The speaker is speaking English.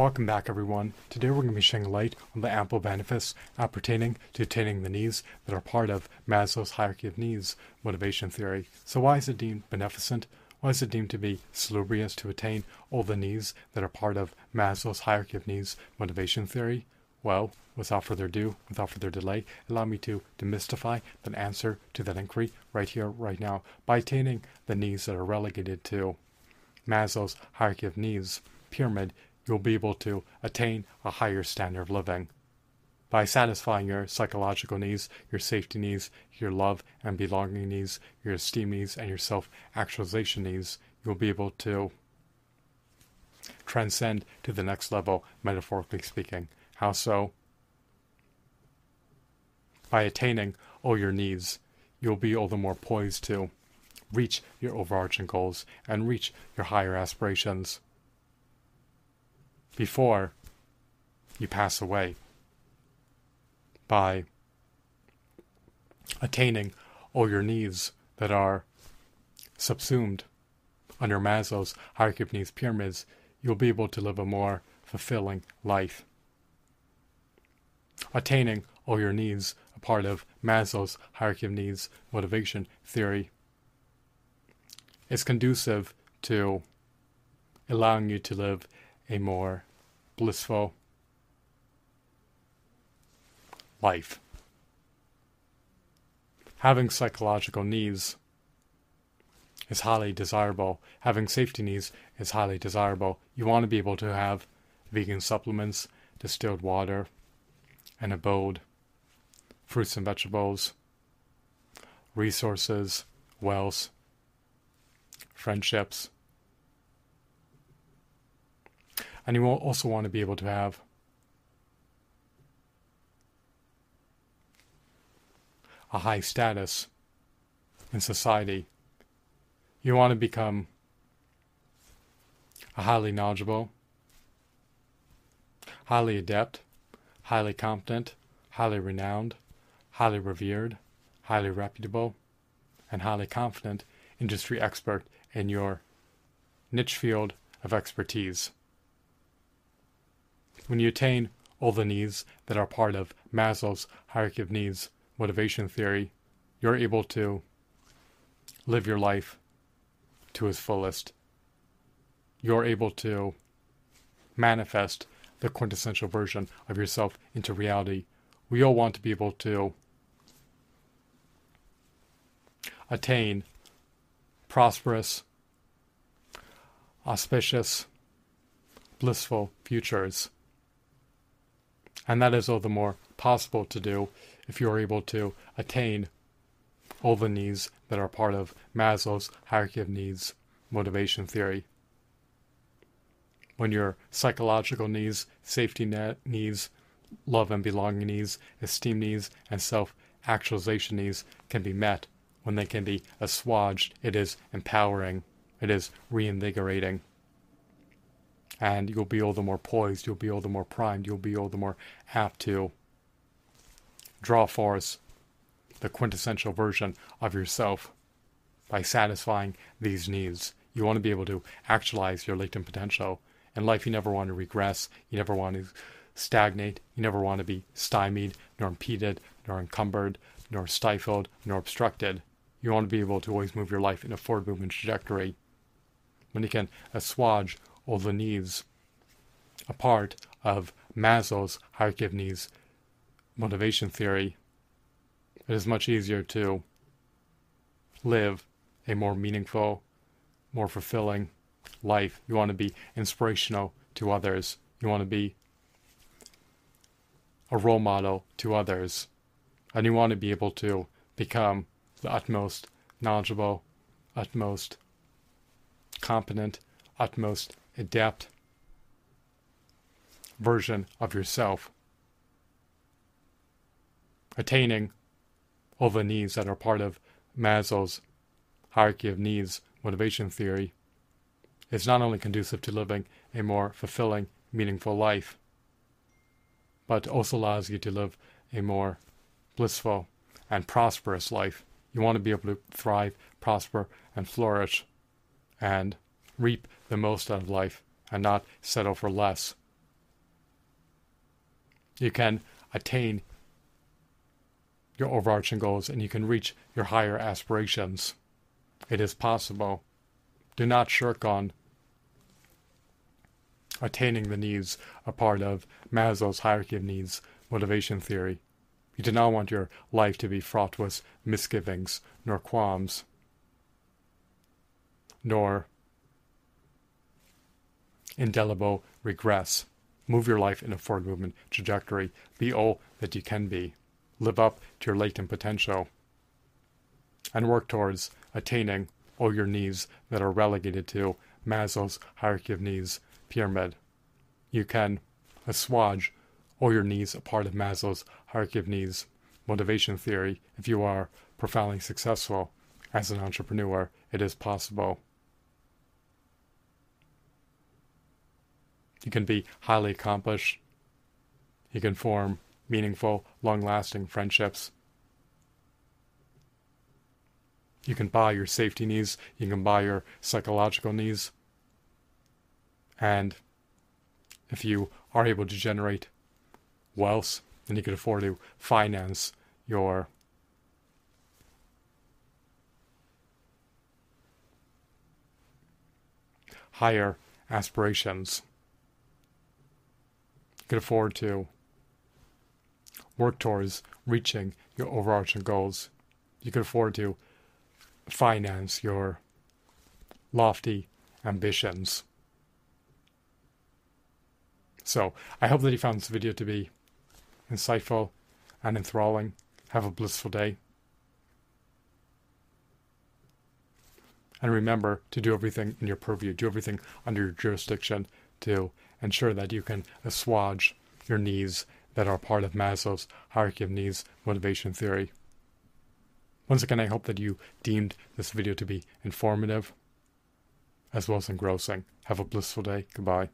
Welcome back, everyone. Today we're going to be shedding light on the ample benefits uh, appertaining to attaining the needs that are part of Maslow's hierarchy of needs motivation theory. So, why is it deemed beneficent? Why is it deemed to be salubrious to attain all the needs that are part of Maslow's hierarchy of needs motivation theory? Well, without further ado, without further delay, allow me to demystify the answer to that inquiry right here, right now, by attaining the needs that are relegated to Maslow's hierarchy of needs pyramid, you'll be able to attain a higher standard of living. By satisfying your psychological needs, your safety needs, your love and belonging needs, your esteem needs, and your self actualization needs, you'll be able to transcend to the next level, metaphorically speaking. How so? By attaining all your needs, you'll be all the more poised to reach your overarching goals and reach your higher aspirations before you pass away by attaining all your needs that are subsumed under Maslow's hierarchy of needs pyramids, you'll be able to live a more fulfilling life. Attaining all your needs, a part of Maslow's hierarchy of needs motivation theory, is conducive to allowing you to live a more blissful life. Having psychological needs is highly desirable. Having safety needs is highly desirable. You want to be able to have vegan supplements, distilled water, an abode, fruits and vegetables, resources, wealth, friendships, and you will also want to be able to have a high status in society. You want to become a highly knowledgeable, highly adept, highly competent, highly renowned, highly revered, highly reputable, and highly confident industry expert in your niche field of expertise. When you attain all the needs that are part of Maslow's hierarchy of needs motivation theory, you're able to live your life to its fullest. You're able to manifest the quintessential version of yourself into reality. We all want to be able to attain prosperous, auspicious, blissful futures. And that is all the more possible to do if you are able to attain all the needs that are part of Maslow's hierarchy of needs motivation theory. When your psychological needs, safety net needs, love and belonging needs, esteem needs, and self actualization needs can be met, when they can be assuaged, it is empowering, it is reinvigorating and you'll be all the more poised, you'll be all the more primed, you'll be all the more apt to draw forth the quintessential version of yourself by satisfying these needs. You want to be able to actualize your latent potential. In life, you never want to regress, you never want to stagnate, you never want to be stymied, nor impeded, nor encumbered, nor stifled, nor obstructed. You want to be able to always move your life in a forward movement trajectory. When you can assuage all the needs, a part of Maslow's hierarchy of needs motivation theory, it is much easier to live a more meaningful, more fulfilling life. You want to be inspirational to others. You want to be a role model to others. And you want to be able to become the utmost knowledgeable, utmost competent, utmost adept version of yourself. Attaining all the needs that are part of Maslow's hierarchy of needs motivation theory is not only conducive to living a more fulfilling, meaningful life, but also allows you to live a more blissful and prosperous life. You want to be able to thrive, prosper, and flourish, and reap the most out of life and not settle for less. You can attain your overarching goals and you can reach your higher aspirations. It is possible. Do not shirk on attaining the needs, a part of Maslow's hierarchy of needs motivation theory. You do not want your life to be fraught with misgivings, nor qualms, nor indelible regress. Move your life in a forward movement trajectory. Be all that you can be. Live up to your latent potential. And work towards attaining all your needs that are relegated to Maslow's hierarchy of needs pyramid. You can assuage all your needs a part of Maslow's hierarchy of needs motivation theory if you are profoundly successful as an entrepreneur. It is possible. You can be highly accomplished. You can form meaningful, long lasting friendships. You can buy your safety needs, you can buy your psychological needs. And if you are able to generate wealth, then you can afford to finance your higher aspirations. Can afford to work towards reaching your overarching goals. You can afford to finance your lofty ambitions. So, I hope that you found this video to be insightful and enthralling. Have a blissful day. And remember to do everything in your purview, do everything under your jurisdiction to ensure that you can assuage your needs that are part of Maslow's hierarchy of needs motivation theory. Once again, I hope that you deemed this video to be informative as well as engrossing. Have a blissful day. Goodbye.